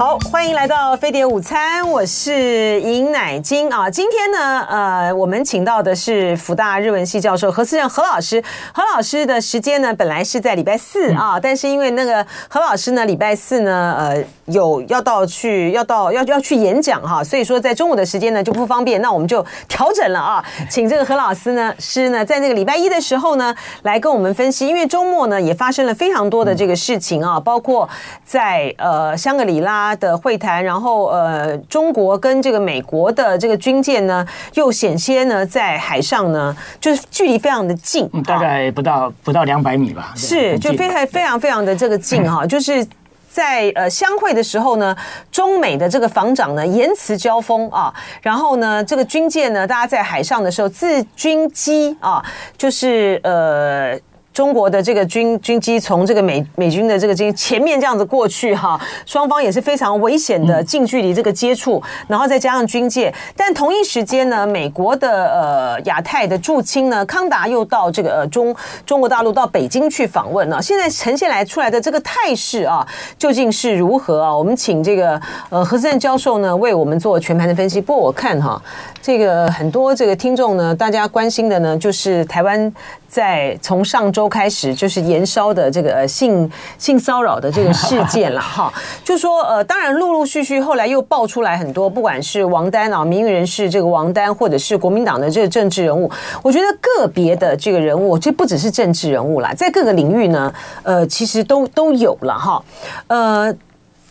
好，欢迎来到飞碟午餐，我是尹乃菁啊。今天呢，呃，我们请到的是福大日文系教授何思正何老师。何老师的时间呢，本来是在礼拜四啊，但是因为那个何老师呢，礼拜四呢，呃，有要到去要到要要去演讲哈，所以说在中午的时间呢就不方便，那我们就调整了啊，请这个何老师呢师呢，在那个礼拜一的时候呢，来跟我们分析，因为周末呢也发生了非常多的这个事情啊，包括在呃香格里拉。的会谈，然后呃，中国跟这个美国的这个军舰呢，又险些呢在海上呢，就是距离非常的近，大概不到不到两百米吧，是就非常非常非常的这个近哈，就是在呃相会的时候呢，中美的这个防长呢言辞交锋啊，然后呢这个军舰呢，大家在海上的时候，自军机啊，就是呃。中国的这个军军机从这个美美军的这个军前面这样子过去哈，双方也是非常危险的近距离这个接触，然后再加上军舰，但同一时间呢，美国的呃亚太的驻青呢康达又到这个呃中中国大陆到北京去访问了，现在呈现来出来的这个态势啊，究竟是如何啊？我们请这个呃何思正教授呢为我们做全盘的分析。不过我看哈，这个很多这个听众呢，大家关心的呢就是台湾。在从上周开始，就是延烧的这个呃性性骚扰的这个事件了 哈，就说呃，当然陆陆续续后来又爆出来很多，不管是王丹啊，名誉人士这个王丹，或者是国民党的这个政治人物，我觉得个别的这个人物，这不只是政治人物啦，在各个领域呢，呃，其实都都有了哈，呃。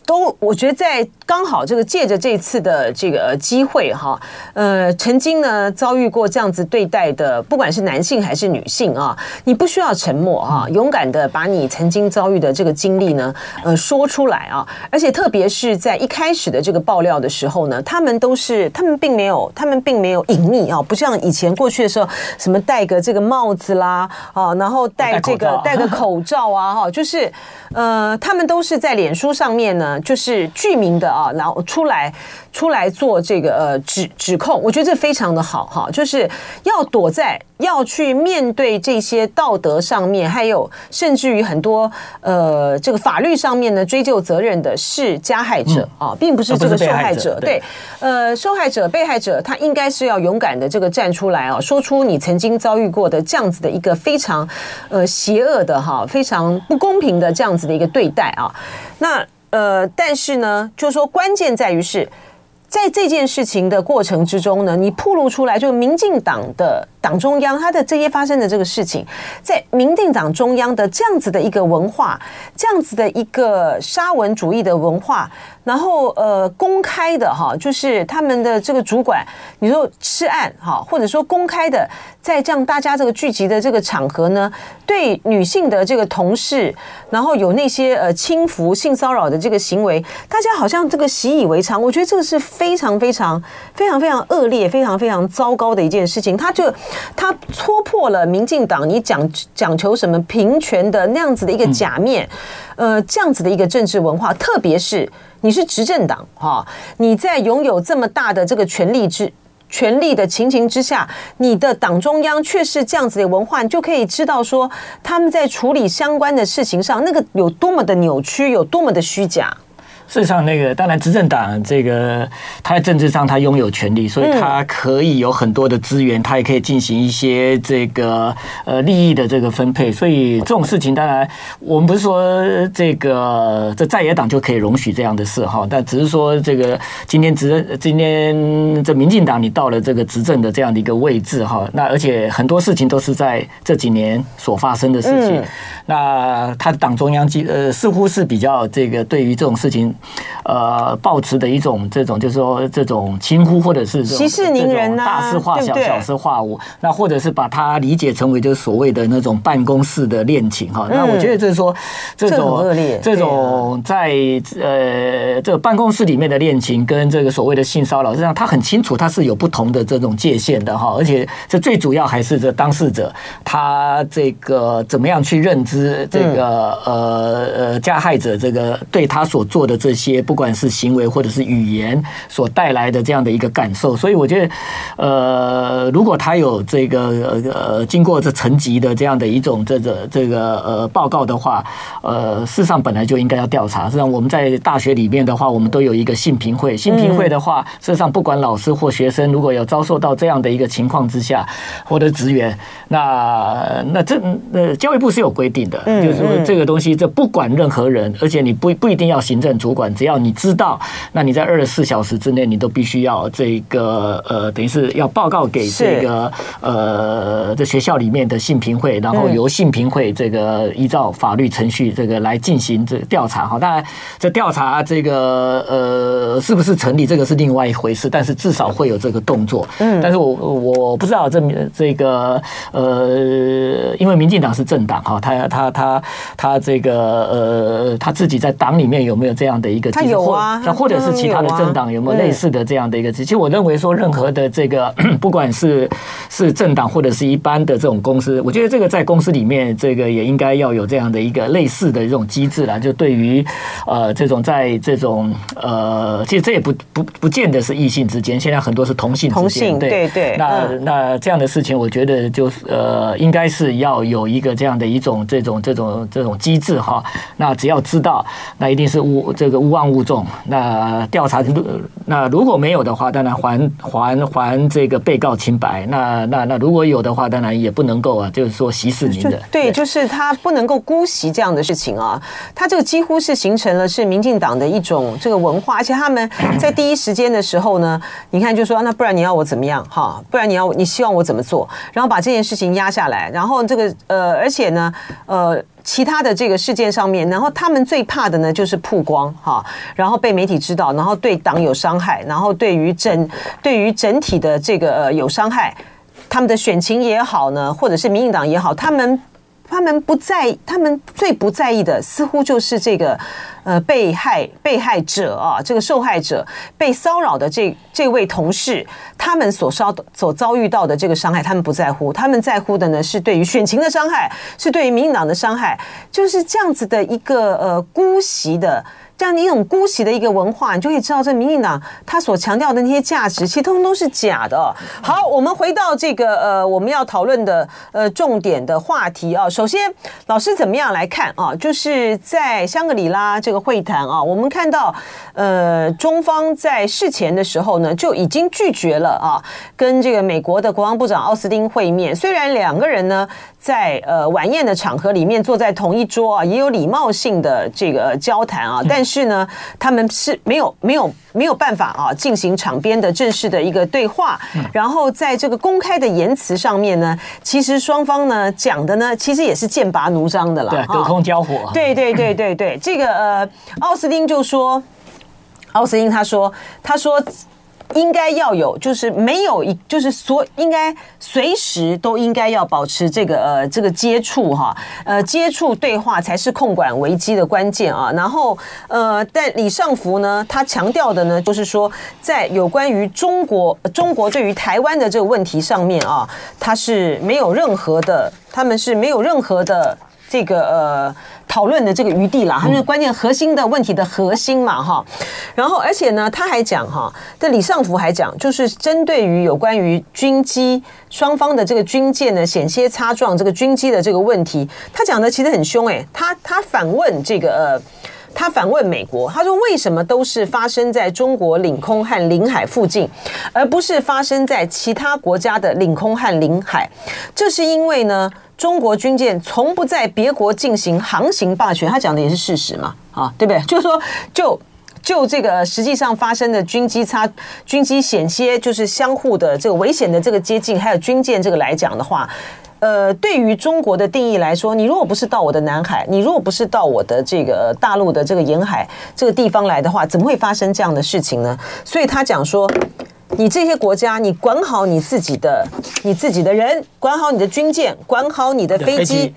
都，我觉得在刚好这个借着这次的这个机会哈，呃，曾经呢遭遇过这样子对待的，不管是男性还是女性啊，你不需要沉默啊，勇敢的把你曾经遭遇的这个经历呢，呃，说出来啊，而且特别是在一开始的这个爆料的时候呢，他们都是，他们并没有，他们并没有隐匿啊，不像以前过去的时候，什么戴个这个帽子啦啊，然后戴这个戴个口罩啊哈，就是呃，他们都是在脸书上面呢。就是具名的啊，然后出来出来做这个呃指指控，我觉得这非常的好哈，就是要躲在要去面对这些道德上面，还有甚至于很多呃这个法律上面的追究责任的是加害者啊，并不是这个受害者。对，呃，受害者、被害者，他应该是要勇敢的这个站出来啊，说出你曾经遭遇过的这样子的一个非常呃邪恶的哈，非常不公平的这样子的一个对待啊，那。呃，但是呢，就是说，关键在于是，在这件事情的过程之中呢，你暴露出来，就民进党的党中央，他的这些发生的这个事情，在民进党中央的这样子的一个文化，这样子的一个沙文主义的文化。然后呃，公开的哈，就是他们的这个主管，你说吃案哈，或者说公开的，在这样大家这个聚集的这个场合呢，对女性的这个同事，然后有那些呃轻浮性骚扰的这个行为，大家好像这个习以为常。我觉得这个是非常非常非常非常恶劣、非常非常糟糕的一件事情。他就他戳破了民进党你讲讲求什么平权的那样子的一个假面，呃，这样子的一个政治文化，特别是。你是执政党哈，你在拥有这么大的这个权力之权力的情形之下，你的党中央却是这样子的文化，你就可以知道说他们在处理相关的事情上，那个有多么的扭曲，有多么的虚假。事实上，那个当然，执政党这个他在政治上他拥有权利，所以他可以有很多的资源，他也可以进行一些这个呃利益的这个分配。所以这种事情，当然我们不是说这个这在野党就可以容许这样的事哈，但只是说这个今天执今天这民进党你到了这个执政的这样的一个位置哈，那而且很多事情都是在这几年所发生的事情。那他的党中央机呃似乎是比较这个对于这种事情。呃，抱持的一种这种，就是说这种轻忽，或者是息事宁人呐，大事化小，小事化无。那或者是把它理解成为就是所谓的那种办公室的恋情哈。那我觉得就是说这种这种在呃这个办公室里面的恋情，跟这个所谓的性骚扰，实际上他很清楚，他是有不同的这种界限的哈。而且这最主要还是这当事者他这个怎么样去认知这个呃呃加害者这个对他所做的这。这些不管是行为或者是语言所带来的这样的一个感受。所以我觉得，呃，如果他有这个呃经过这层级的这样的一种这个这个呃报告的话，呃，事实上本来就应该要调查。实际上我们在大学里面的话，我们都有一个信评会，信评会的话，事实上不管老师或学生，如果有遭受到这样的一个情况之下，或者职员，那那这呃教育部是有规定的，就是说这个东西，这不管任何人，而且你不不一定要行政主，只要你知道，那你在二十四小时之内，你都必须要这个呃，等于是要报告给这个呃这学校里面的信评会，然后由信评会这个依照法律程序这个来进行这个调查哈。当然，这调查这个呃是不是成立，这个是另外一回事，但是至少会有这个动作。嗯，但是我我不知道这这个呃，因为民进党是政党哈，他他他他这个呃他自己在党里面有没有这样的一个机制？那或者是其他的政党有没有类似的这样的一个机？其实我认为说，任何的这个 不管是是政党或者是一般的这种公司，我觉得这个在公司里面，这个也应该要有这样的一个类似的这种机制啦。就对于呃这种在这种呃，其实这也不不不见得是异性之间，现在很多是同性之间，同性对对对。那那这样的事情，我觉得就是呃，应该是要有一个这样的一种这种这种这种机制哈。那只要知道，那一定是我这个勿忘勿重。那调查程度，那如果没有的话，当然还还还这个被告清白。那那那如果有的话，当然也不能够啊，就是说息事宁人。对，就是他不能够姑息这样的事情啊。他这个几乎是形成了是民进党的一种这个文化，而且他们在第一时间的时候呢，你看就说那不然你要我怎么样哈？不然你要你希望我怎么做？然后把这件事情压下来，然后这个呃，而且呢呃。其他的这个事件上面，然后他们最怕的呢就是曝光哈，然后被媒体知道，然后对党有伤害，然后对于整对于整体的这个呃有伤害，他们的选情也好呢，或者是民进党也好，他们。他们不在，他们最不在意的似乎就是这个，呃，被害被害者啊，这个受害者被骚扰的这这位同事，他们所遭所遭遇到的这个伤害，他们不在乎，他们在乎的呢是对于选情的伤害，是对于民进党的伤害，就是这样子的一个呃姑息的。这样的一种姑息的一个文化，你就可以知道，这民进党他所强调的那些价值，其实通通都是假的。好，我们回到这个呃，我们要讨论的呃重点的话题啊。首先，老师怎么样来看啊？就是在香格里拉这个会谈啊，我们看到呃，中方在事前的时候呢，就已经拒绝了啊，跟这个美国的国防部长奥斯汀会面。虽然两个人呢，在呃晚宴的场合里面坐在同一桌啊，也有礼貌性的这个交谈啊，但是呢，他们是没有没有没有办法啊进行场边的正式的一个对话。然后在这个公开的言辞上面呢，其实双方呢讲的呢，其实也是剑拔弩张的啦，对，隔空交火。对对对对对，这个呃，奥斯汀就说，奥斯汀他说，他说。应该要有，就是没有一，就是所应该随时都应该要保持这个呃这个接触哈，呃接触对话才是控管危机的关键啊。然后呃，但李尚福呢，他强调的呢，就是说在有关于中国中国对于台湾的这个问题上面啊，他是没有任何的，他们是没有任何的。这个呃讨论的这个余地啦，它是关键核心的问题的核心嘛哈。然后而且呢，他还讲哈，这李尚福还讲，就是针对于有关于军机双方的这个军舰呢险些擦撞这个军机的这个问题，他讲的其实很凶诶，他他反问这个呃，他反问美国，他说为什么都是发生在中国领空和领海附近，而不是发生在其他国家的领空和领海？这是因为呢。中国军舰从不在别国进行航行霸权，他讲的也是事实嘛，啊，对不对？就是说，就就这个实际上发生的军机差、军机险些就是相互的这个危险的这个接近，还有军舰这个来讲的话，呃，对于中国的定义来说，你如果不是到我的南海，你如果不是到我的这个大陆的这个沿海这个地方来的话，怎么会发生这样的事情呢？所以他讲说。你这些国家，你管好你自己的，你自己的人，管好你的军舰，管好你的飞机，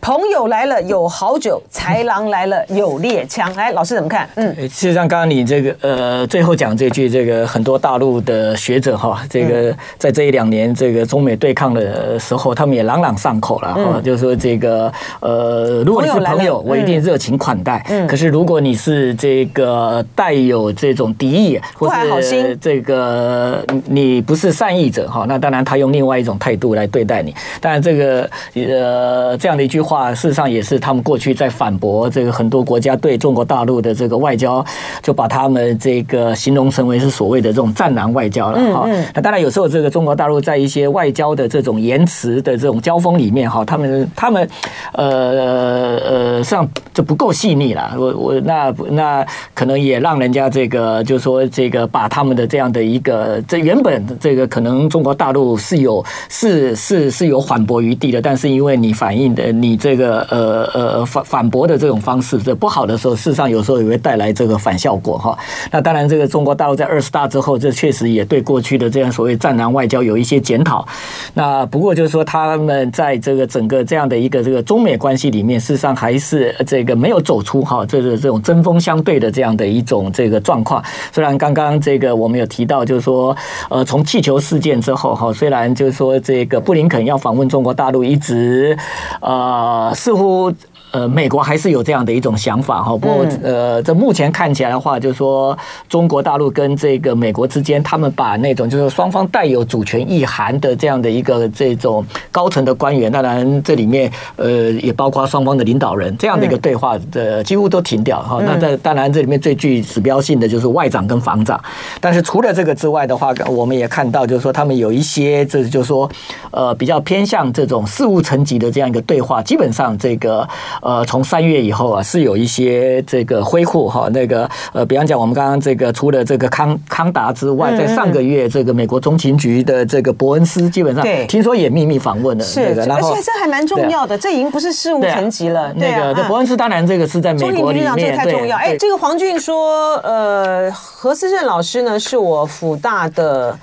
朋友来了有好酒，豺狼来了有猎枪。来，老师怎么看？嗯，其实上刚刚你这个呃最后讲这句，这个很多大陆的学者哈，这个在这一两年这个中美对抗的时候，他们也朗朗上口了哈，就是说这个呃，如果你是朋友，我一定热情款待。嗯，可是如果你是这个带有这种敌意，或是这个你不是善意者哈，那当然他用另外一种态度来对待你。当然这个呃这样的一句话，事实上也是他们过去在反驳这个很多国家对中国大陆的这个外交，就把他们这个形容成为是所谓的这种战狼外交了哈。那当然有时候这个中国大陆在一些外交的这种言辞的这种交锋里面哈，他们他们呃呃实际上就不够细腻了。我我那那可能也让人家这个就是说这个把他们的这样的一个这原本这个可能中国大陆是有是是是有缓驳余地的，但是因为你反映的你这个呃呃反反驳的这种方式这不好的时候，事实上有时候也会带来这个反效果哈。那当然，这个中国大陆在二十大之后，这确实也对过去的这样所谓战狼外交有一些检讨。那不过就是说，他们在这个整个这样的一个这个中美关系里面，事实上还是这个没有走出哈这个这种针锋相对的这样的一种这个状况。虽然刚刚这个我们有提到，就是说呃从气球事件之后哈，虽然就是说这个布林肯要访问中国大陆，一直呃似乎。呃，美国还是有这样的一种想法哈，不过呃，这目前看起来的话，就是说中国大陆跟这个美国之间，他们把那种就是双方带有主权意涵的这样的一个这种高层的官员，当然这里面呃也包括双方的领导人这样的一个对话的几乎都停掉哈。那这当然这里面最具指标性的就是外长跟防长，但是除了这个之外的话，我们也看到就是说他们有一些这就是说呃比较偏向这种事务层级的这样一个对话，基本上这个。呃，从三月以后啊，是有一些这个恢复哈，那个呃，比方讲，我们刚刚这个除了这个康康达之外，在上个月这个美国中情局的这个伯恩斯，基本上听说也秘密访问了，是，而且这还蛮重要的，这已经不是事务层级了。那个这伯恩斯当然这个是在美国里面，这太重要。哎，这个黄俊说，呃，何思正老师呢，是我辅大的，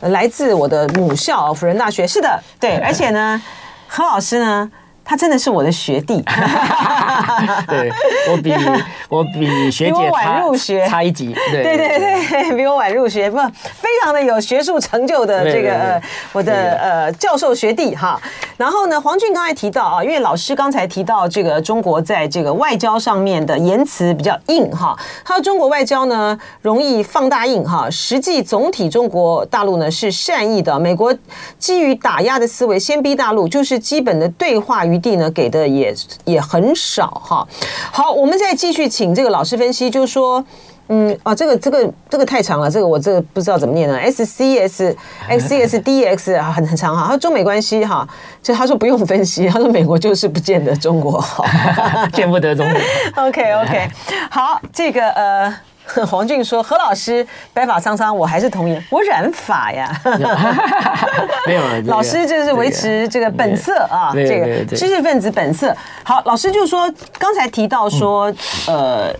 来自我的母校辅仁大学，是的，对，而且呢，何老师呢。他真的是我的学弟，对，我比 我比学姐晚入学。差一级，对对对对，比我晚入学，不非常的有学术成就的这个呃我的呃教授学弟哈。然后呢，黄俊刚才提到啊，因为老师刚才提到这个中国在这个外交上面的言辞比较硬哈，他说中国外交呢容易放大硬哈，实际总体中国大陆呢是善意的，美国基于打压的思维先逼大陆，就是基本的对话与。地呢给的也也很少哈，好，我们再继续请这个老师分析，就是说，嗯啊，这个这个这个太长了，这个我这个不知道怎么念呢，S C S X C S D X 很很长哈，他说中美关系哈，就他说不用分析，他说美国就是不见得中国好，见不得中国。OK OK，好，这个呃。黄俊说：“何老师白发苍苍，我还是童颜，我染发呀。没有，老师就是维持这个本色啊，这个知识分子本色。好，老师就说刚才提到说，呃，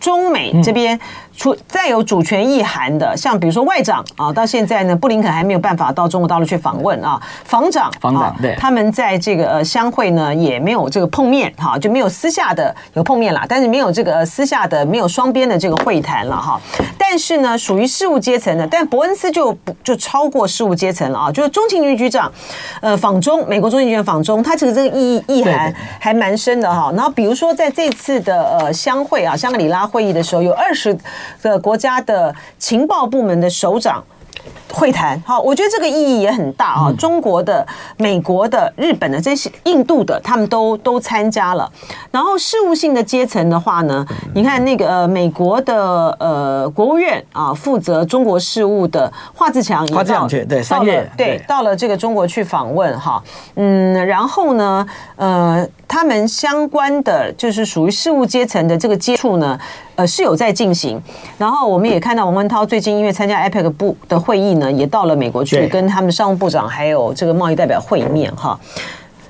中美这边。”出再有主权意涵的，像比如说外长啊，到现在呢，布林肯还没有办法到中国大陆去访问啊。防长，防长，对，他们在这个呃相会呢，也没有这个碰面哈，就没有私下的有碰面啦，但是没有这个私下的没有双边的这个会谈了哈。但是呢，属于事务阶层的，但伯恩斯就不就超过事务阶层了啊，就是中情局局长，呃，访中，美国中情局访中，他这个这个意义意涵还蛮深的哈。然后比如说在这次的呃相会啊，香格里拉会议的时候，有二十。的国家的情报部门的首长会谈，好，我觉得这个意义也很大啊。中国的、美国的、日本的这些、印度的，他们都都参加了。然后事务性的阶层的话呢，你看那个呃，美国的呃国务院啊，负责中国事务的华志强，华自强去对三月对到了这个中国去访问哈，嗯，然后呢，呃，他们相关的就是属于事务阶层的这个接触呢。呃，是有在进行，然后我们也看到王文涛最近因为参加 APEC 部的会议呢，也到了美国去跟他们商务部长还有这个贸易代表会面哈。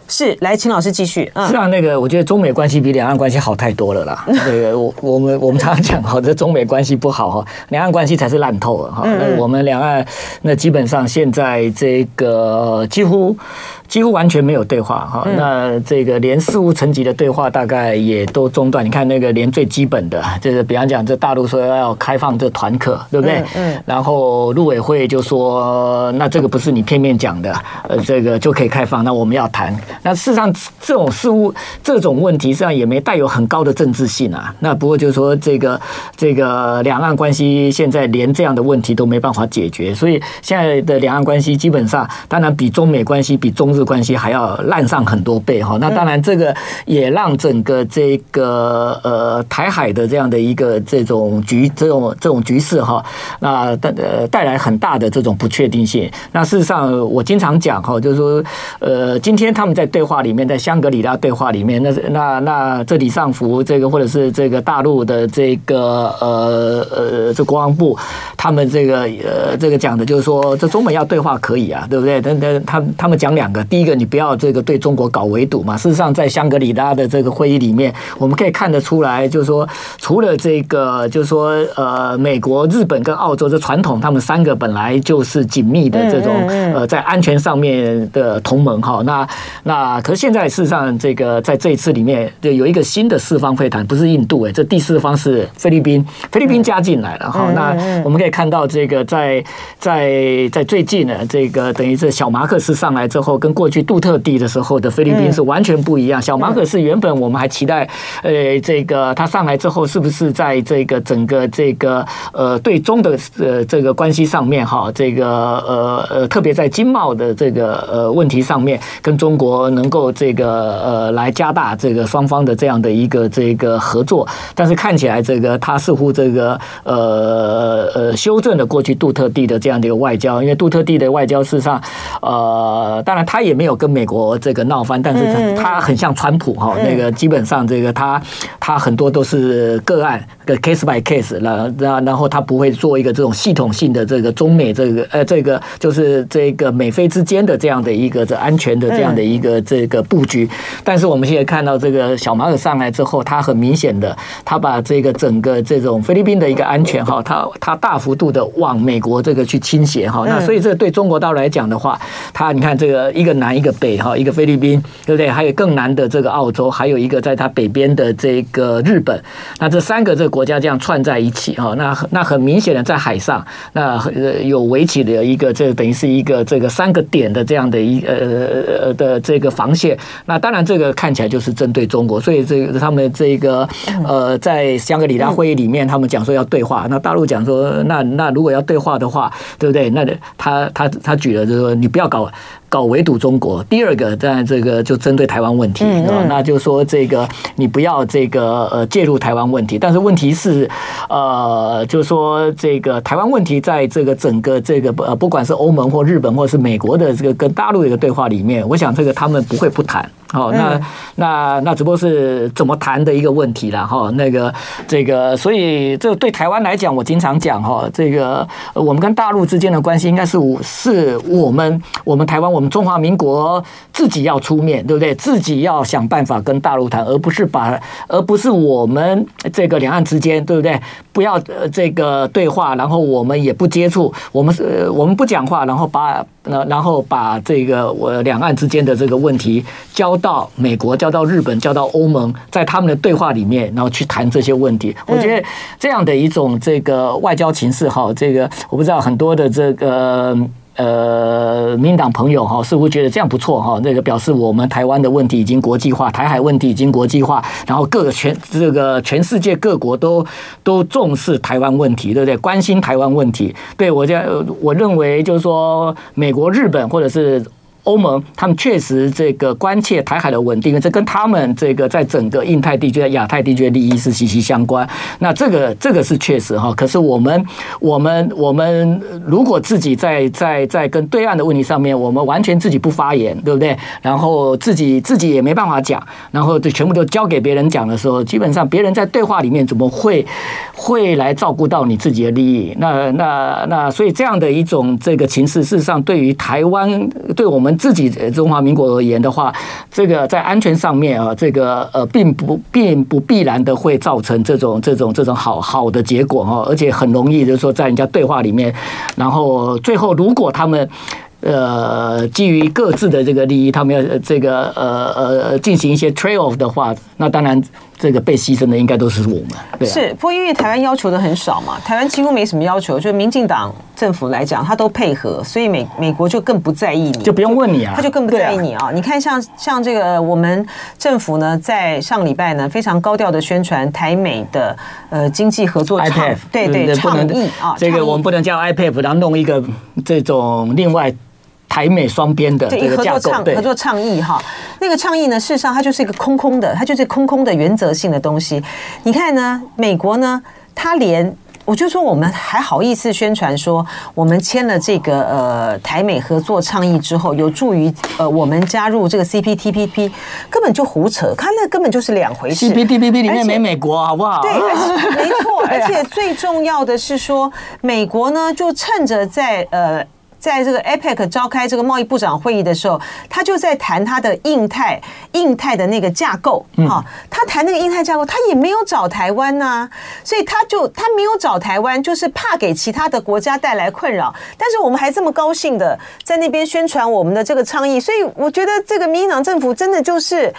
是，来，请老师继续。嗯，是啊，那个我觉得中美关系比两岸关系好太多了啦。这个我我们我们常常讲哈，这中美关系不好哈，两岸关系才是烂透了哈。那我们两岸那基本上现在这个几乎。几乎完全没有对话哈，那这个连事务层级的对话大概也都中断。你看那个连最基本的，就是比方讲，这大陆说要开放这团课，对不对？嗯。然后陆委会就说，那这个不是你片面讲的，呃，这个就可以开放。那我们要谈。那事实上，这种事务这种问题实际上也没带有很高的政治性啊。那不过就是说，这个这个两岸关系现在连这样的问题都没办法解决，所以现在的两岸关系基本上，当然比中美关系比中日关系还要烂上很多倍哈，那当然这个也让整个这个呃台海的这样的一个这种局这种这种局势哈，那带呃带来很大的这种不确定性。那事实上我经常讲哈，就是说呃今天他们在对话里面，在香格里拉对话里面，那那那这里上浮这个或者是这个大陆的这个呃呃这国防部他们这个呃这个讲的就是说，这中美要对话可以啊，对不对？但但他他们讲两个。第一个，你不要这个对中国搞围堵嘛。事实上，在香格里拉的这个会议里面，我们可以看得出来，就是说，除了这个，就是说，呃，美国、日本跟澳洲这传统，他们三个本来就是紧密的这种呃，在安全上面的同盟哈。那那可是现在事实上，这个在这一次里面，就有一个新的四方会谈，不是印度哎，这第四方是菲律宾，菲律宾加进来了哈。那我们可以看到，这个在在在最近呢，这个等于是小马克思上来之后跟。过去杜特地的时候的菲律宾是完全不一样。小马可是原本我们还期待，呃，这个他上来之后是不是在这个整个这个呃对中的呃这个关系上面哈，这个呃呃特别在经贸的这个呃问题上面，跟中国能够这个呃来加大这个双方的这样的一个这个合作。但是看起来这个他似乎这个呃呃修正了过去杜特地的这样的一个外交，因为杜特地的外交事实上呃当然他。也没有跟美国这个闹翻，但是他很像川普哈，那个基本上这个他他很多都是个案，个 case by case，然然然后他不会做一个这种系统性的这个中美这个呃这个就是这个美菲之间的这样的一个这安全的这样的一个这个布局。但是我们现在看到这个小马尔上来之后，他很明显的他把这个整个这种菲律宾的一个安全哈，他他大幅度的往美国这个去倾斜哈。那所以这对中国大陆来讲的话，他你看这个一个。南一个北哈，一个菲律宾，对不对？还有更南的这个澳洲，还有一个在它北边的这个日本。那这三个这个国家这样串在一起哈，那那很明显的在海上，那有围起的一个这等于是一个这个三个点的这样的一呃呃的这个防线。那当然这个看起来就是针对中国，所以这个他们这个呃在香格里拉会议里面，他们讲说要对话。那大陆讲说，那那如果要对话的话，对不对？那他他他举了就是说，你不要搞。搞围堵中国，第二个在这个就针对台湾问题，那就说这个你不要这个呃介入台湾问题，但是问题是呃，就说这个台湾问题在这个整个这个呃不管是欧盟或日本或是美国的这个跟大陆的一个对话里面，我想这个他们不会不谈。哦，那那那只不过是怎么谈的一个问题了哈。那个这个，所以这对台湾来讲，我经常讲哈，这个我们跟大陆之间的关系，应该是我是我们我们台湾我们中华民国自己要出面，对不对？自己要想办法跟大陆谈，而不是把，而不是我们这个两岸之间，对不对？不要呃这个对话，然后我们也不接触，我们是我们不讲话，然后把那然后把这个我两岸之间的这个问题交到美国，交到日本，交到欧盟，在他们的对话里面，然后去谈这些问题。我觉得这样的一种这个外交情势，哈，这个我不知道很多的这个。呃，民党朋友哈，似乎觉得这样不错哈，那个表示我们台湾的问题已经国际化，台海问题已经国际化，然后各个全这个全世界各国都都重视台湾问题，对不对？关心台湾问题。对我这，我认为就是说，美国、日本或者是。欧盟他们确实这个关切台海的稳定，这跟他们这个在整个印太地区、亚太地区的利益是息息相关。那这个这个是确实哈。可是我们我们我们如果自己在在在跟对岸的问题上面，我们完全自己不发言，对不对？然后自己自己也没办法讲，然后就全部都交给别人讲的时候，基本上别人在对话里面怎么会会来照顾到你自己的利益？那那那所以这样的一种这个情势，事实上对于台湾对我们。自己中华民国而言的话，这个在安全上面啊，这个呃，并不并不必然的会造成这种这种这种好好的结果哈，而且很容易就是说在人家对话里面，然后最后如果他们。呃，基于各自的这个利益，他们要这个呃呃进行一些 trade off 的话，那当然这个被牺牲的应该都是我们。对啊、是，不过因为台湾要求的很少嘛，台湾几乎没什么要求，就是民进党政府来讲，他都配合，所以美美国就更不在意你，就不用问你啊，他就更不在意你啊。啊你看像，像像这个我们政府呢，在上礼拜呢，非常高调的宣传台美的呃经济合作倡，IPEF, 对对，对倡议啊，这个我们不能叫 IPEF，然后弄一个这种另外。台美双边的这个合作倡合作倡议哈，那个倡议呢，事实上它就是一个空空的，它就是空空的原则性的东西。你看呢，美国呢，它连我就说我们还好意思宣传说我们签了这个呃台美合作倡议之后，有助于呃我们加入这个 CPTPP，根本就胡扯，它那根本就是两回事。CPTPP 里面没美国好不好？对，没错，而且最重要的是说，美国呢就趁着在呃。在这个 APEC 召开这个贸易部长会议的时候，他就在谈他的印太印太的那个架构哈，他谈那个印太架构，他也没有找台湾呐，所以他就他没有找台湾，就是怕给其他的国家带来困扰。但是我们还这么高兴的在那边宣传我们的这个倡议，所以我觉得这个民进党政府真的就是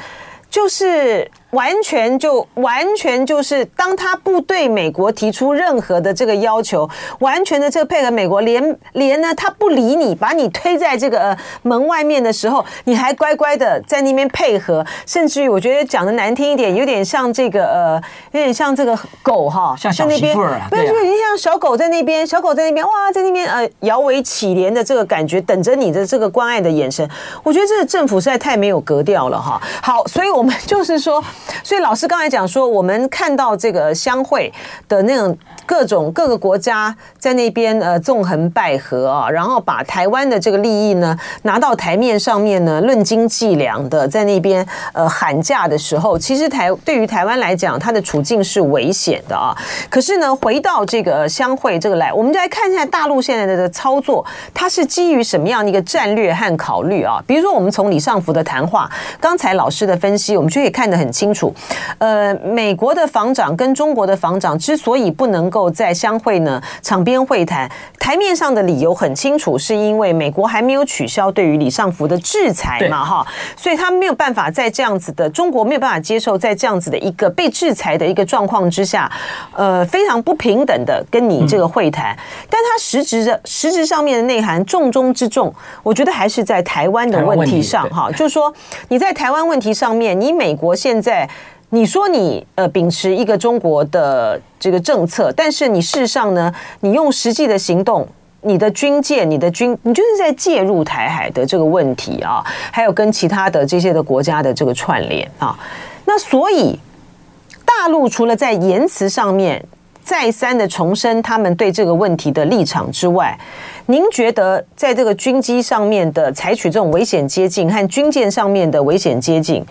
就是。完全就完全就是，当他不对美国提出任何的这个要求，完全的这个配合美国，连连呢他不理你，把你推在这个呃门外面的时候，你还乖乖的在那边配合，甚至于我觉得讲的难听一点，有点像这个呃，有点像这个狗哈，像小媳妇儿，不是，就有点像小狗在那边，小狗在那边哇，在那边呃摇尾乞怜的这个感觉，等着你的这个关爱的眼神，我觉得这个政府实在太没有格调了哈。好，所以我们就是说。所以老师刚才讲说，我们看到这个相会的那种各种各个国家在那边呃纵横捭阖啊，然后把台湾的这个利益呢拿到台面上面呢论斤计量的在那边呃喊价的时候，其实台对于台湾来讲，它的处境是危险的啊。可是呢，回到这个相会这个来，我们就来看一下大陆现在的操作，它是基于什么样的一个战略和考虑啊？比如说，我们从李尚福的谈话，刚才老师的分析，我们就可以看得很清清楚。呃，美国的防长跟中国的防长之所以不能够在相会呢场边会谈，台面上的理由很清楚，是因为美国还没有取消对于李尚福的制裁嘛，哈，所以他没有办法在这样子的中国没有办法接受在这样子的一个被制裁的一个状况之下，呃，非常不平等的跟你这个会谈，但他实质的实质上面的内涵重中之重，我觉得还是在台湾的问题上，哈，就是说你在台湾问题上面，你美国现在。你说你呃秉持一个中国的这个政策，但是你事实上呢，你用实际的行动，你的军舰、你的军，你就是在介入台海的这个问题啊，还有跟其他的这些的国家的这个串联啊。那所以大陆除了在言辞上面再三的重申他们对这个问题的立场之外，您觉得在这个军机上面的采取这种危险接近和军舰上面的危险接近？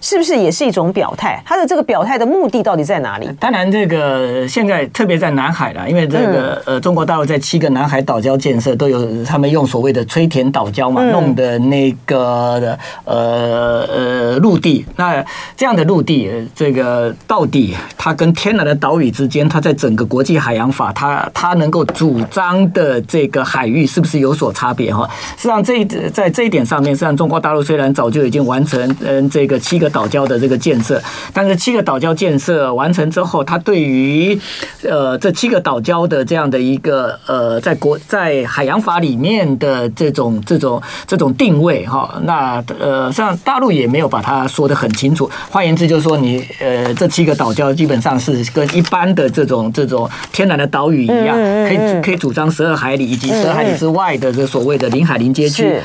是不是也是一种表态？他的这个表态的目的到底在哪里？当然，这个现在特别在南海了，因为这个呃，中国大陆在七个南海岛礁建设都有他们用所谓的吹填岛礁嘛，弄的那个的呃呃陆地。那这样的陆地，这个到底它跟天然的岛屿之间，它在整个国际海洋法，它它能够主张的这个海域是不是有所差别？哈，实际上这一在这一点上面，实际上中国大陆虽然早就已经完成嗯这个七个。岛礁的这个建设，但是七个岛礁建设完成之后，它对于呃这七个岛礁的这样的一个呃在国在海洋法里面的这种这种这种定位哈，那呃像大陆也没有把它说得很清楚。换言之，就是说你呃这七个岛礁基本上是跟一般的这种这种天然的岛屿一样，可以可以主张十二海里以及十二海里之外的这所谓的临海临街区。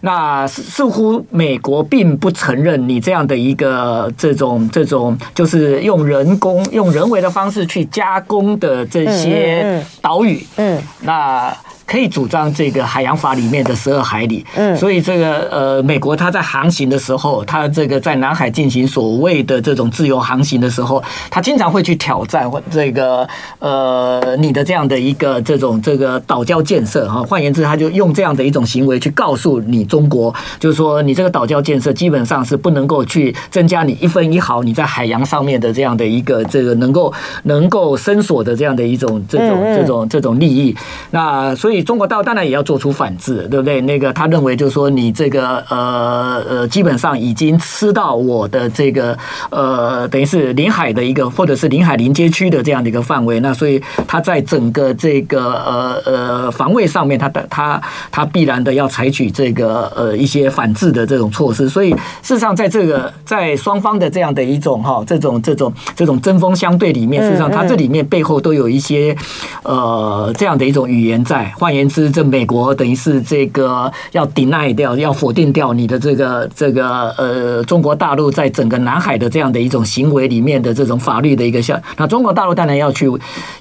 那似乎美国并不承认你这样的一个这种这种，就是用人工用人为的方式去加工的这些岛屿，嗯，那。可以主张这个海洋法里面的十二海里，嗯，所以这个呃，美国它在航行的时候，它这个在南海进行所谓的这种自由航行的时候，它经常会去挑战或这个呃你的这样的一个这种这个岛礁建设哈。换言之，他就用这样的一种行为去告诉你中国，就是说你这个岛礁建设基本上是不能够去增加你一分一毫你在海洋上面的这样的一个这个能够能够伸索的这样的一种这种这种这种利益。那所以。以中国大陆当然也要做出反制，对不对？那个他认为就是说你这个呃呃，基本上已经吃到我的这个呃，等于是领海的一个或者是领海临街区的这样的一个范围，那所以他在整个这个呃呃防卫上面，他的他他必然的要采取这个呃一些反制的这种措施。所以事实上，在这个在双方的这样的一种哈这种这种这种针锋相对里面，事实上它这里面背后都有一些呃这样的一种语言在。换言之，这美国等于是这个要 deny 掉，要否定掉你的这个这个呃中国大陆在整个南海的这样的一种行为里面的这种法律的一个效。那中国大陆当然要去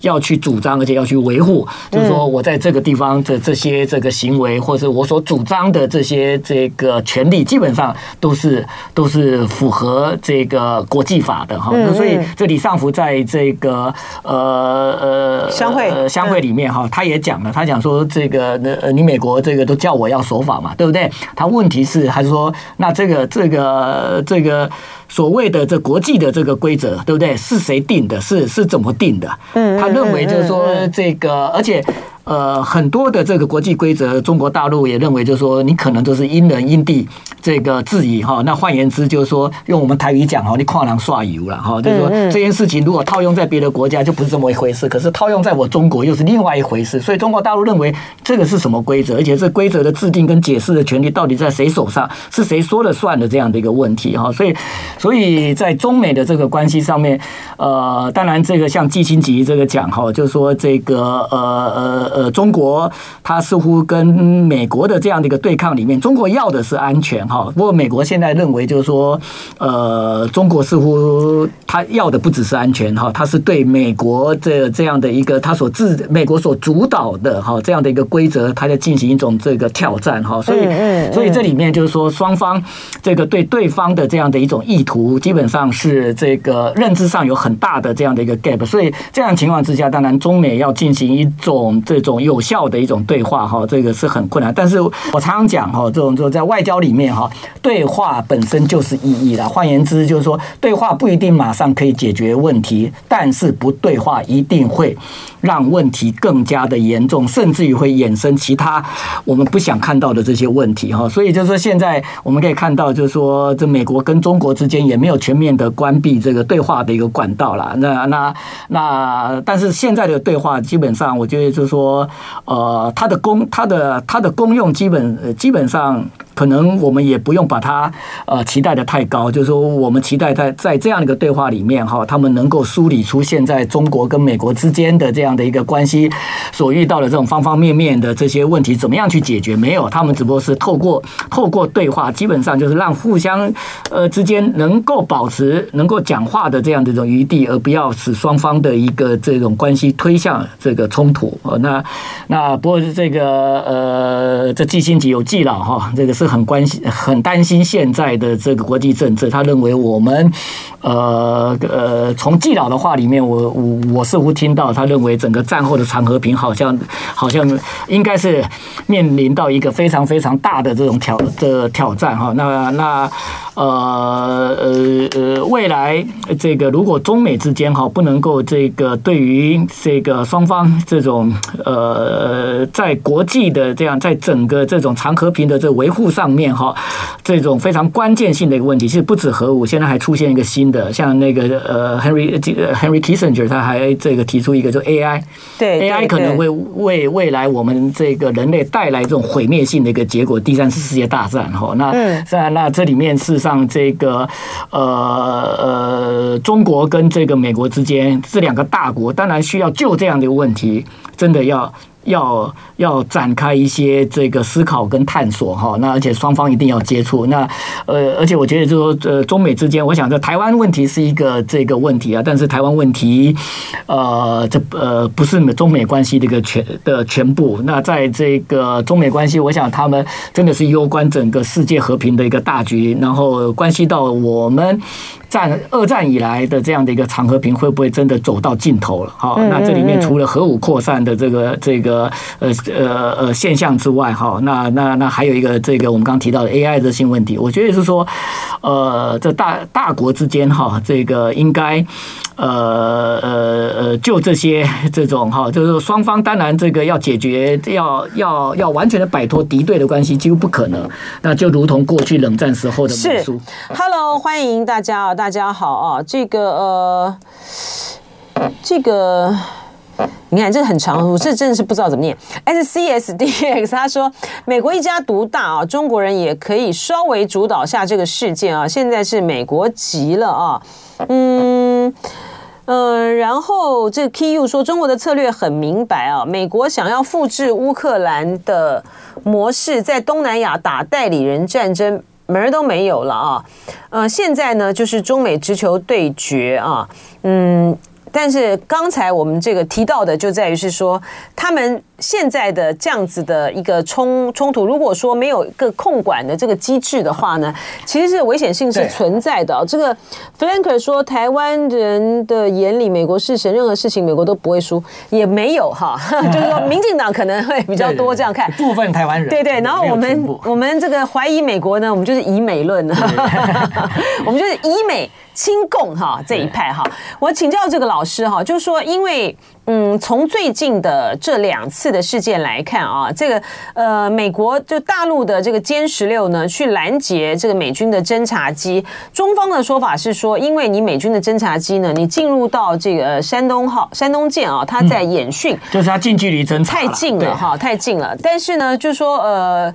要去主张，而且要去维护，就是说我在这个地方的这些这个行为，或者我所主张的这些这个权利，基本上都是都是符合这个国际法的哈。所以这李尚福在这个呃呃相会呃相会里面哈，他也讲了，他讲说这个呃你美国这个都叫我要守法嘛，对不对？他问题是还是说那这个这个这个所谓的这国际的这个规则，对不对？是谁定的？是是怎么定的？嗯，他认为就是说这个，而且。呃，很多的这个国际规则，中国大陆也认为，就是说你可能都是因人因地这个质疑哈。那换言之，就是说用我们台语讲哈，你跨栏刷油了哈。就是说这件事情如果套用在别的国家就不是这么一回事，可是套用在我中国又是另外一回事。所以中国大陆认为这个是什么规则，而且这规则的制定跟解释的权利到底在谁手上，是谁说了算的这样的一个问题哈。所以，所以在中美的这个关系上面，呃，当然这个像季新吉这个讲哈，就是说这个呃呃。呃，中国它似乎跟美国的这样的一个对抗里面，中国要的是安全哈。不过美国现在认为就是说，呃，中国似乎他要的不只是安全哈，他是对美国这这样的一个他所自美国所主导的哈这样的一个规则，他在进行一种这个挑战哈。所以，所以这里面就是说，双方这个对对方的这样的一种意图，基本上是这个认知上有很大的这样的一个 gap。所以这样情况之下，当然中美要进行一种这种。种有效的一种对话哈，这个是很困难。但是我常常讲哈，这种就在外交里面哈，对话本身就是意义了。换言之，就是说对话不一定马上可以解决问题，但是不对话一定会让问题更加的严重，甚至于会衍生其他我们不想看到的这些问题哈。所以就是说，现在我们可以看到，就是说这美国跟中国之间也没有全面的关闭这个对话的一个管道了。那那那，但是现在的对话基本上，我觉得就是说。呃，它的功，它的它的功用，基本基本上。可能我们也不用把它呃期待的太高，就是说我们期待在在这样的一个对话里面哈，他们能够梳理出现在中国跟美国之间的这样的一个关系所遇到的这种方方面面的这些问题，怎么样去解决？没有，他们只不过是透过 透过对话，基本上就是让互相呃之间能够保持能够讲话的这样的一种余地，而不要使双方的一个这种关系推向这个冲突。那那不过这个呃，这季辛吉有记了哈，这个是。很关心，很担心现在的这个国际政治。他认为我们，呃呃，从季老的话里面，我我我似乎听到他认为整个战后的长和平好像好像应该是面临到一个非常非常大的这种挑的挑战哈。那那呃呃呃，未来这个如果中美之间哈不能够这个对于这个双方这种呃在国际的这样在整个这种长和平的这维护上。上面哈，这种非常关键性的一个问题，其实不止核武，现在还出现一个新的，像那个呃，Henry Henry Kissinger 他还这个提出一个，就 AI，对，AI 可能会为未来我们这个人类带来这种毁灭性的一个结果，第三次世界大战哈。那在那这里面，事实上这个呃呃，中国跟这个美国之间这两个大国，当然需要就这样的一个问题，真的要。要要展开一些这个思考跟探索哈，那而且双方一定要接触。那呃，而且我觉得就是说呃，中美之间，我想这台湾问题是一个这个问题啊，但是台湾问题呃，这呃不是中美关系的一个全的全部。那在这个中美关系，我想他们真的是攸关整个世界和平的一个大局，然后关系到我们。战二战以来的这样的一个长和平会不会真的走到尽头了？好，那这里面除了核武扩散的这个这个呃呃呃现象之外，哈，那那那还有一个这个我们刚刚提到的 AI 的新问题，我觉得是说，呃，这大大国之间哈，这个应该呃呃呃，就这些这种哈，就是双方当然这个要解决，要要要完全的摆脱敌对的关系，几乎不可能。那就如同过去冷战时候的。是，Hello，欢迎大家啊，大家好啊，这个呃，这个。你看，这很长，我这真的是不知道怎么念。S C S D X 他说，美国一家独大啊，中国人也可以稍微主导下这个事件啊。现在是美国急了啊，嗯呃，然后这个 K U 说，中国的策略很明白啊，美国想要复制乌克兰的模式，在东南亚打代理人战争，门儿都没有了啊。呃，现在呢，就是中美直球对决啊，嗯。但是刚才我们这个提到的，就在于是说，他们现在的这样子的一个冲冲突，如果说没有一个控管的这个机制的话呢，其实是危险性是存在的。这个 Flanker 说，台湾人的眼里，美国是神，任何事情美国都不会输，也没有哈，就是说民进党可能会比较多这样看部分台湾人，对对。然后我们我们这个怀疑美国呢，我们就是以美论，我们就是以美。亲共哈这一派哈，我请教这个老师哈，就是说，因为嗯，从最近的这两次的事件来看啊，这个呃，美国就大陆的这个歼十六呢，去拦截这个美军的侦察机，中方的说法是说，因为你美军的侦察机呢，你进入到这个山东号、山东舰啊，它在演训，就是它近距离侦察太近了哈，太近了。但是呢，就是说呃。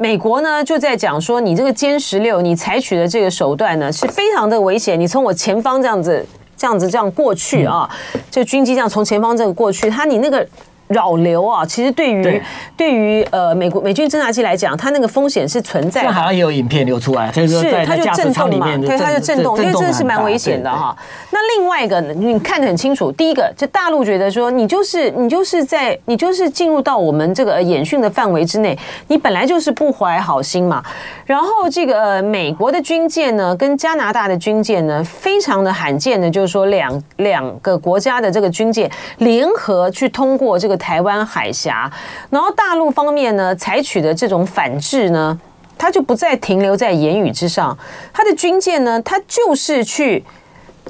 美国呢就在讲说，你这个歼十六，你采取的这个手段呢是非常的危险。你从我前方这样子、这样子、这样过去啊，这军机这样从前方这个过去，它你那个。扰流啊，其实对于对，于呃美国美军侦察机来讲，它那个风险是存在的。好像也有影片流出来，是它就震动嘛，对，它就震动，因为这是蛮危险的哈。那另外一个呢，你看得很清楚，第一个，就大陆觉得说，你就是你就是在你就是进入到我们这个演训的范围之内，你本来就是不怀好心嘛。然后这个美国的军舰呢，跟加拿大的军舰呢，非常的罕见的，就是说两两个国家的这个军舰联合去通过这个。台湾海峡，然后大陆方面呢，采取的这种反制呢，它就不再停留在言语之上，它的军舰呢，它就是去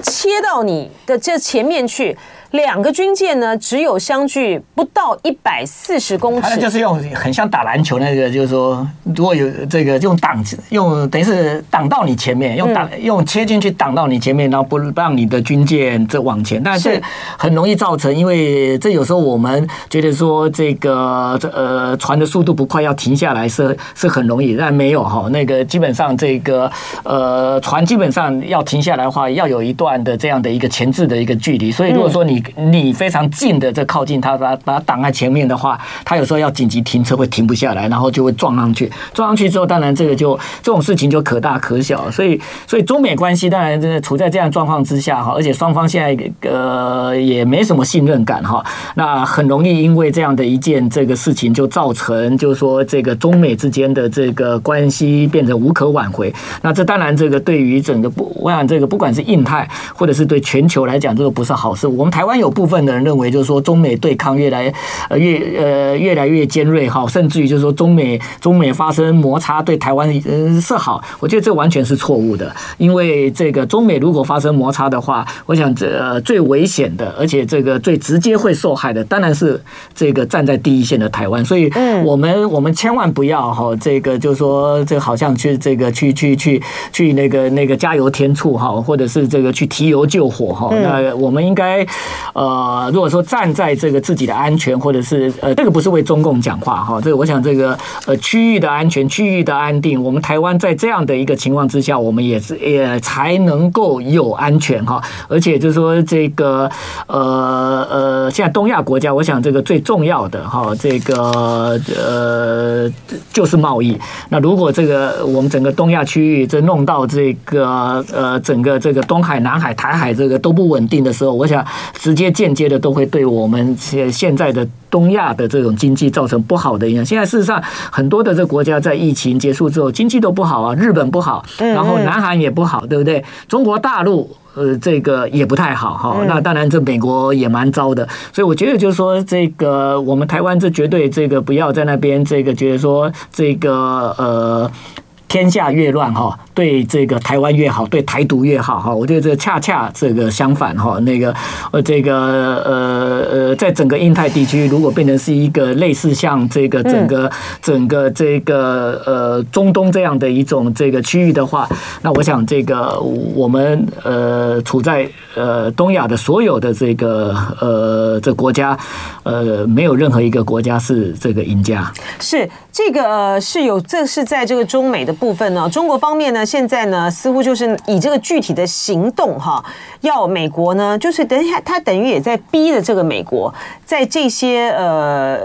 切到你的这前面去。两个军舰呢，只有相距不到一百四十公尺。它就是用很像打篮球那个，就是说，如果有这个用挡，用等于是挡到你前面，用挡用切进去挡到你前面，然后不让你的军舰这往前。但是很容易造成，因为这有时候我们觉得说这个这呃船的速度不快，要停下来是是很容易，但没有哈。那个基本上这个呃船基本上要停下来的话，要有一段的这样的一个前置的一个距离。所以如果说你你非常近的这靠近它，把把它挡在前面的话，它有时候要紧急停车会停不下来，然后就会撞上去。撞上去之后，当然这个就这种事情就可大可小。所以，所以中美关系当然真的处在这样状况之下哈，而且双方现在呃也没什么信任感哈，那很容易因为这样的一件这个事情就造成就是说这个中美之间的这个关系变成无可挽回。那这当然这个对于整个不，我想这个不管是印太或者是对全球来讲，这个不是好事。我们台湾。有部分的人认为，就是说中美对抗越来呃越呃越来越尖锐哈，甚至于就是说中美中美发生摩擦对台湾嗯是好，我觉得这完全是错误的，因为这个中美如果发生摩擦的话，我想这最危险的，而且这个最直接会受害的，当然是这个站在第一线的台湾，所以我们我们千万不要哈，这个就是说这好像去这个去去去去那个那个加油添醋哈，或者是这个去提油救火哈，那我们应该。呃，如果说站在这个自己的安全，或者是呃，这个不是为中共讲话哈，这个我想这个呃区域的安全、区域的安定，我们台湾在这样的一个情况之下，我们也是也才能够有安全哈。而且就是说这个呃呃，现在东亚国家，我想这个最重要的哈，这个呃就是贸易。那如果这个我们整个东亚区域这弄到这个呃整个这个东海、南海、台海这个都不稳定的时候，我想直接间接的都会对我们现现在的东亚的这种经济造成不好的影响。现在事实上，很多的这个国家在疫情结束之后，经济都不好啊，日本不好，然后南韩也不好，对不对？中国大陆呃这个也不太好哈。那当然，这美国也蛮糟的。所以我觉得就是说，这个我们台湾这绝对这个不要在那边这个觉得说这个呃。天下越乱哈，对这个台湾越好，对台独越好哈。我觉得这恰恰这个相反哈。那个呃，这个呃呃，在整个印太地区，如果变成是一个类似像这个整个整个这个呃中东这样的一种这个区域的话，那我想这个我们呃处在呃东亚的所有的这个呃这国家呃没有任何一个国家是这个赢家。是这个是有这是在这个中美的。部分呢，中国方面呢，现在呢，似乎就是以这个具体的行动哈，要美国呢，就是等一下，他等于也在逼着这个美国，在这些呃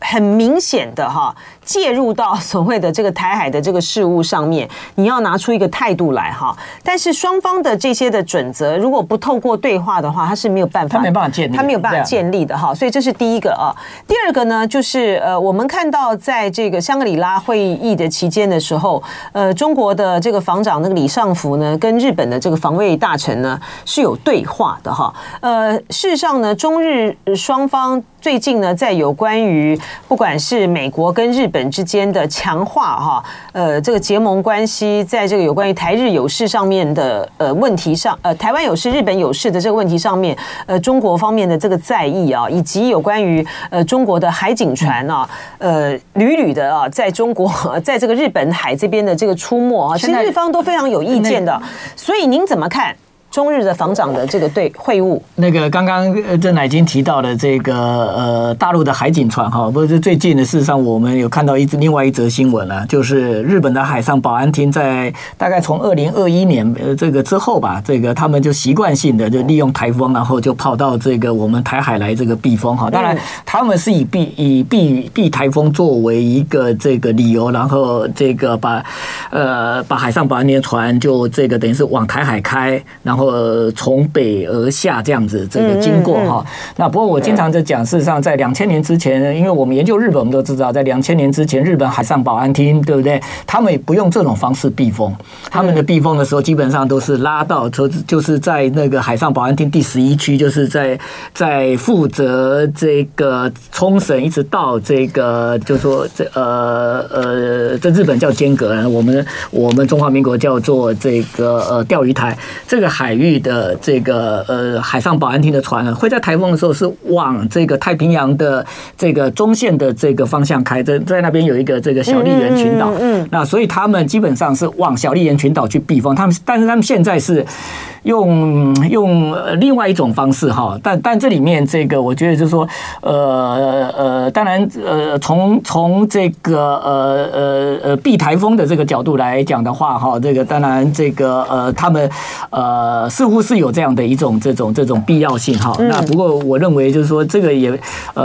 很明显的哈。介入到所谓的这个台海的这个事务上面，你要拿出一个态度来哈。但是双方的这些的准则，如果不透过对话的话，他是没有办法，他没办法建立，他没有办法建立的哈。所以这是第一个啊。第二个呢，就是呃，我们看到在这个香格里拉会议的期间的时候，呃，中国的这个防长那个李尚福呢，跟日本的这个防卫大臣呢是有对话的哈。呃，事实上呢，中日双方最近呢，在有关于不管是美国跟日本。之间的强化哈，呃，这个结盟关系，在这个有关于台日有事上面的呃问题上，呃，台湾有事、日本有事的这个问题上面，呃，中国方面的这个在意啊，以及有关于呃中国的海警船啊，呃，屡屡的啊，在中国 在这个日本海这边的这个出没啊，其实日方都非常有意见的，所以您怎么看？中日的防长的这个对会晤，那个刚刚郑乃菁提到的这个呃大陆的海警船哈，不是最近的，事实上我们有看到一另外一则新闻了，就是日本的海上保安厅在大概从二零二一年呃这个之后吧，这个他们就习惯性的就利用台风，然后就跑到这个我们台海来这个避风哈。当然他们是以避以避避台风作为一个这个理由，然后这个把呃把海上保安厅船就这个等于是往台海开，然后。然后从北而下这样子这个经过哈，那不过我经常在讲，事实上在两千年之前，因为我们研究日本，我们都知道，在两千年之前，日本海上保安厅对不对？他们也不用这种方式避风，他们的避风的时候基本上都是拉到，就就是在那个海上保安厅第十一区，就是在在负责这个冲绳一直到这个，就说这呃呃，这日本叫间隔，我们我们中华民国叫做这个呃钓鱼台，这个海。海域的这个呃海上保安厅的船呢，会在台风的时候是往这个太平洋的这个中线的这个方向开，在在那边有一个这个小笠原群岛，嗯，那所以他们基本上是往小笠原群岛去避风。他们但是他们现在是。用用另外一种方式哈，但但这里面这个我觉得就是说，呃呃，当然呃，从从这个呃呃呃避台风的这个角度来讲的话哈，这个当然这个呃他们呃似乎是有这样的一种这种这种必要性哈。那不过我认为就是说这个也呃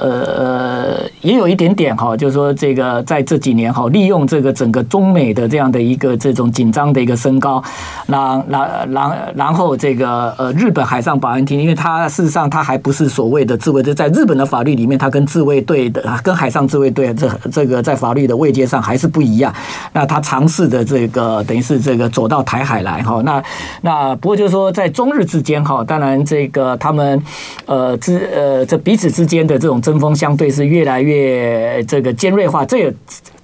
呃呃也有一点点哈，就是说这个在这几年哈，利用这个整个中美的这样的一个这种紧张的一个升高，那那。然然后这个呃日本海上保安厅，因为它事实上它还不是所谓的自卫队，在日本的法律里面，它跟自卫队的跟海上自卫队这这个在法律的位阶上还是不一样。那他尝试的这个等于是这个走到台海来哈，那那不过就是说在中日之间哈，当然这个他们呃之呃这彼此之间的这种针锋相对是越来越这个尖锐化，这也。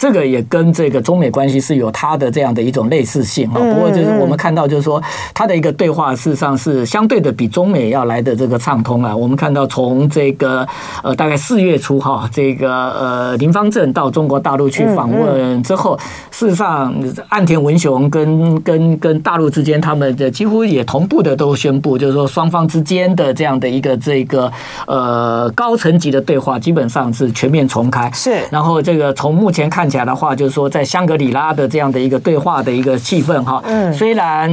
这个也跟这个中美关系是有它的这样的一种类似性啊。不过就是我们看到，就是说它的一个对话，事实上是相对的比中美要来的这个畅通啊。我们看到从这个呃大概四月初哈，这个呃林方正到中国大陆去访问之后，事实上岸田文雄跟跟跟大陆之间，他们的几乎也同步的都宣布，就是说双方之间的这样的一个这个呃高层级的对话，基本上是全面重开。是，然后这个从目前看。讲的话就是说，在香格里拉的这样的一个对话的一个气氛哈，嗯，虽然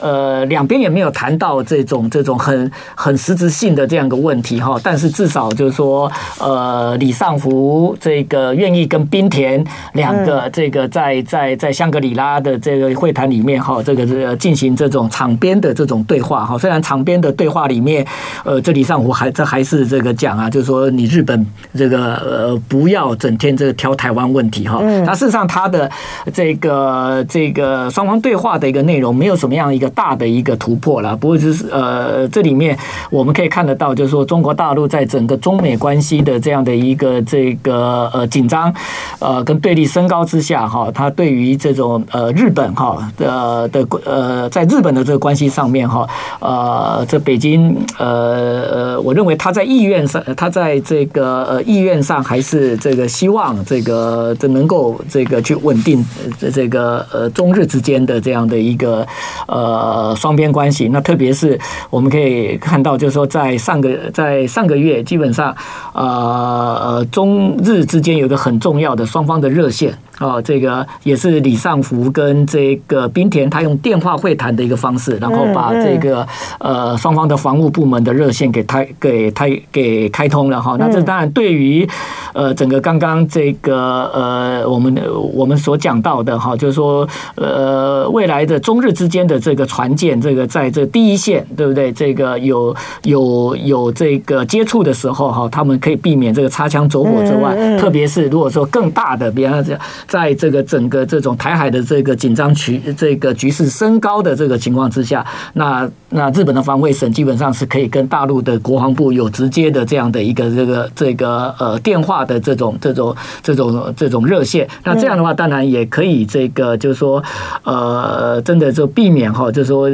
呃两边也没有谈到这种这种很很实质性的这样一个问题哈，但是至少就是说呃李尚福这个愿意跟冰田两个这个在在在香格里拉的这个会谈里面哈，这个是进行这种场边的这种对话哈，虽然场边的对话里面呃这李尚福还这还是这个讲啊，就是说你日本这个呃不要整天这个挑台湾问题。息哈。那事实上，他的这个这个双方对话的一个内容没有什么样一个大的一个突破了。不过就是呃，这里面我们可以看得到，就是说中国大陆在整个中美关系的这样的一个这个呃紧张呃跟对立升高之下哈，他对于这种呃日本哈的的呃在日本的这个关系上面哈呃这北京呃呃我认为他在意愿上他在这个呃意愿上还是这个希望这个这能够这个去稳定这这个呃中日之间的这样的一个呃双边关系。那特别是我们可以看到，就是说在上个在上个月，基本上呃中日之间有一个很重要的双方的热线。哦，这个也是李尚福跟这个滨田他用电话会谈的一个方式，然后把这个呃双方的防务部门的热线给开给开给开通了哈。那这当然对于呃整个刚刚这个呃我们我们所讲到的哈，就是说呃未来的中日之间的这个船舰，这个在这第一线对不对？这个有有有这个接触的时候哈，他们可以避免这个擦枪走火之外，特别是如果说更大的，比方说。在这个整个这种台海的这个紧张局这个局势升高的这个情况之下，那那日本的防卫省基本上是可以跟大陆的国防部有直接的这样的一个这个这个呃电话的这种这种这种这种热线。那这样的话，当然也可以这个就是说呃，真的就避免哈，就是说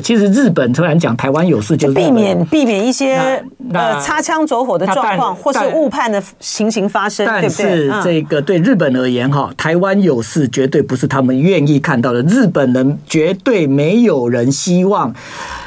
其实日本突然讲台湾有事，就避免避免一些呃擦枪走火的状况，或是误判的情形发生，对不对？但是这个对日本而言哈。台湾有事，绝对不是他们愿意看到的。日本人绝对没有人希望。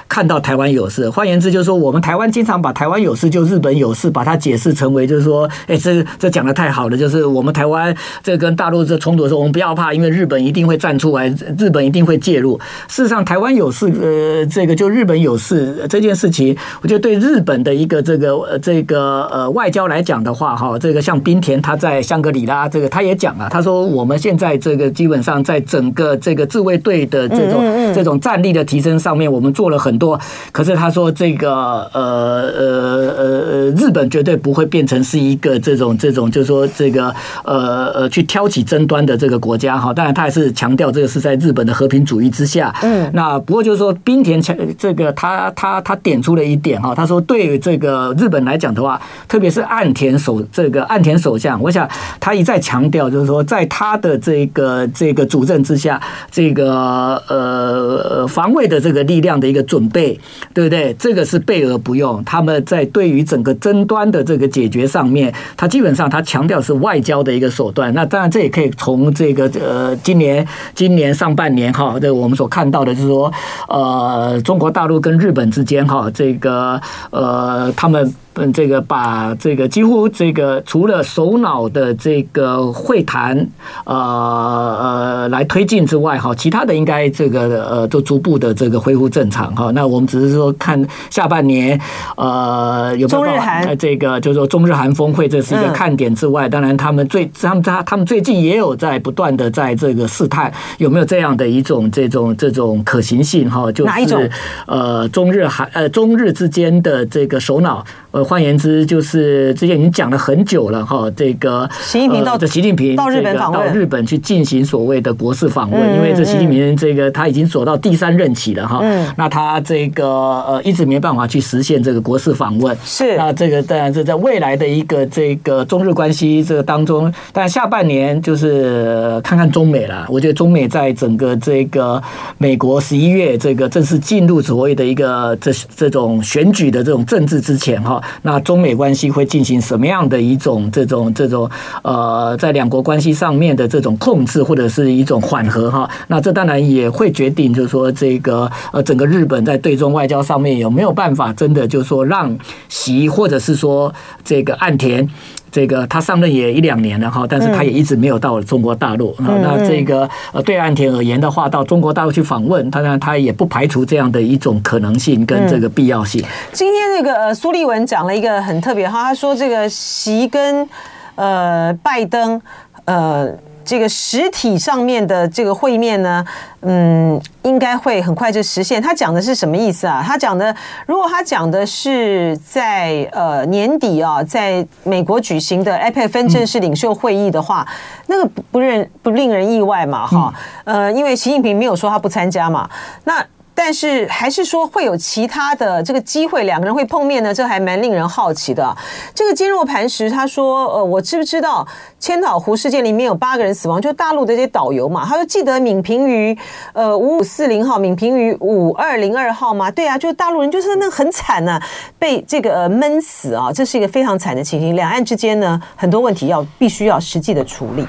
看到台湾有事，换言之就是说，我们台湾经常把台湾有事就日本有事，把它解释成为就是说，哎，这这讲的太好了，就是我们台湾这跟大陆这冲突的时候，我们不要怕，因为日本一定会站出来，日本一定会介入。事实上，台湾有事，呃，这个就日本有事这件事情，我觉得对日本的一个这个这个呃外交来讲的话，哈，这个像滨田他在香格里拉，这个他也讲了，他说我们现在这个基本上在整个这个自卫队的这种这种战力的提升上面，我们做了很。多，可是他说这个呃呃呃日本绝对不会变成是一个这种这种，就是说这个呃呃去挑起争端的这个国家哈。当然，他还是强调这个是在日本的和平主义之下。嗯，那不过就是说，冰田强这个他他他点出了一点哈，他说对于这个日本来讲的话，特别是岸田首这个岸田首相，我想他一再强调，就是说在他的这个这个主政之下，这个呃防卫的这个力量的一个准。备对不对？这个是备而不用。他们在对于整个争端的这个解决上面，他基本上他强调是外交的一个手段。那当然，这也可以从这个呃，今年今年上半年哈，这我们所看到的就是说，呃，中国大陆跟日本之间哈，这个呃，他们。嗯，这个把这个几乎这个除了首脑的这个会谈，呃呃来推进之外，哈，其他的应该这个呃都逐步的这个恢复正常哈。那我们只是说看下半年，呃有没有这个就是说中日韩峰会，这是一个看点之外，当然他们最他们他他们最近也有在不断的在这个试探有没有这样的一种这种这种可行性哈，就是呃中日韩呃中日之间的这个首脑。呃，换言之，就是之前已经讲了很久了哈，这个习近平到这习近平到日本访问，到日本去进行所谓的国事访问，因为这习近平这个他已经走到第三任期了哈，那他这个呃一直没办法去实现这个国事访问，是。那这个当然是在未来的一个这个中日关系这个当中，但下半年就是看看中美了，我觉得中美在整个这个美国十一月这个正式进入所谓的一个这这种选举的这种政治之前哈。那中美关系会进行什么样的一种这种这种呃，在两国关系上面的这种控制或者是一种缓和哈？那这当然也会决定，就是说这个呃，整个日本在对中外交上面有没有办法真的就是说让习或者是说这个岸田。这个他上任也一两年了哈，但是他也一直没有到中国大陆。嗯、那这个呃，对岸田而言的话，到中国大陆去访问，当然他也不排除这样的一种可能性跟这个必要性。嗯、今天那个呃，苏立文讲了一个很特别哈，他说这个习跟呃拜登呃。这个实体上面的这个会面呢，嗯，应该会很快就实现。他讲的是什么意思啊？他讲的，如果他讲的是在呃年底啊，在美国举行的 IPEC 分正式领袖会议的话，那个不不认不令人意外嘛，哈，呃，因为习近平没有说他不参加嘛，那。但是还是说会有其他的这个机会，两个人会碰面呢？这还蛮令人好奇的。这个坚若磐石他说：“呃，我知不知道千岛湖事件里面有八个人死亡？就大陆的这些导游嘛，他说记得闽平渔呃五五四零号、闽平渔五二零二号吗？对啊，就大陆人就是那很惨呐、啊，被这个呃闷死啊，这是一个非常惨的情形。两岸之间呢，很多问题要必须要实际的处理。”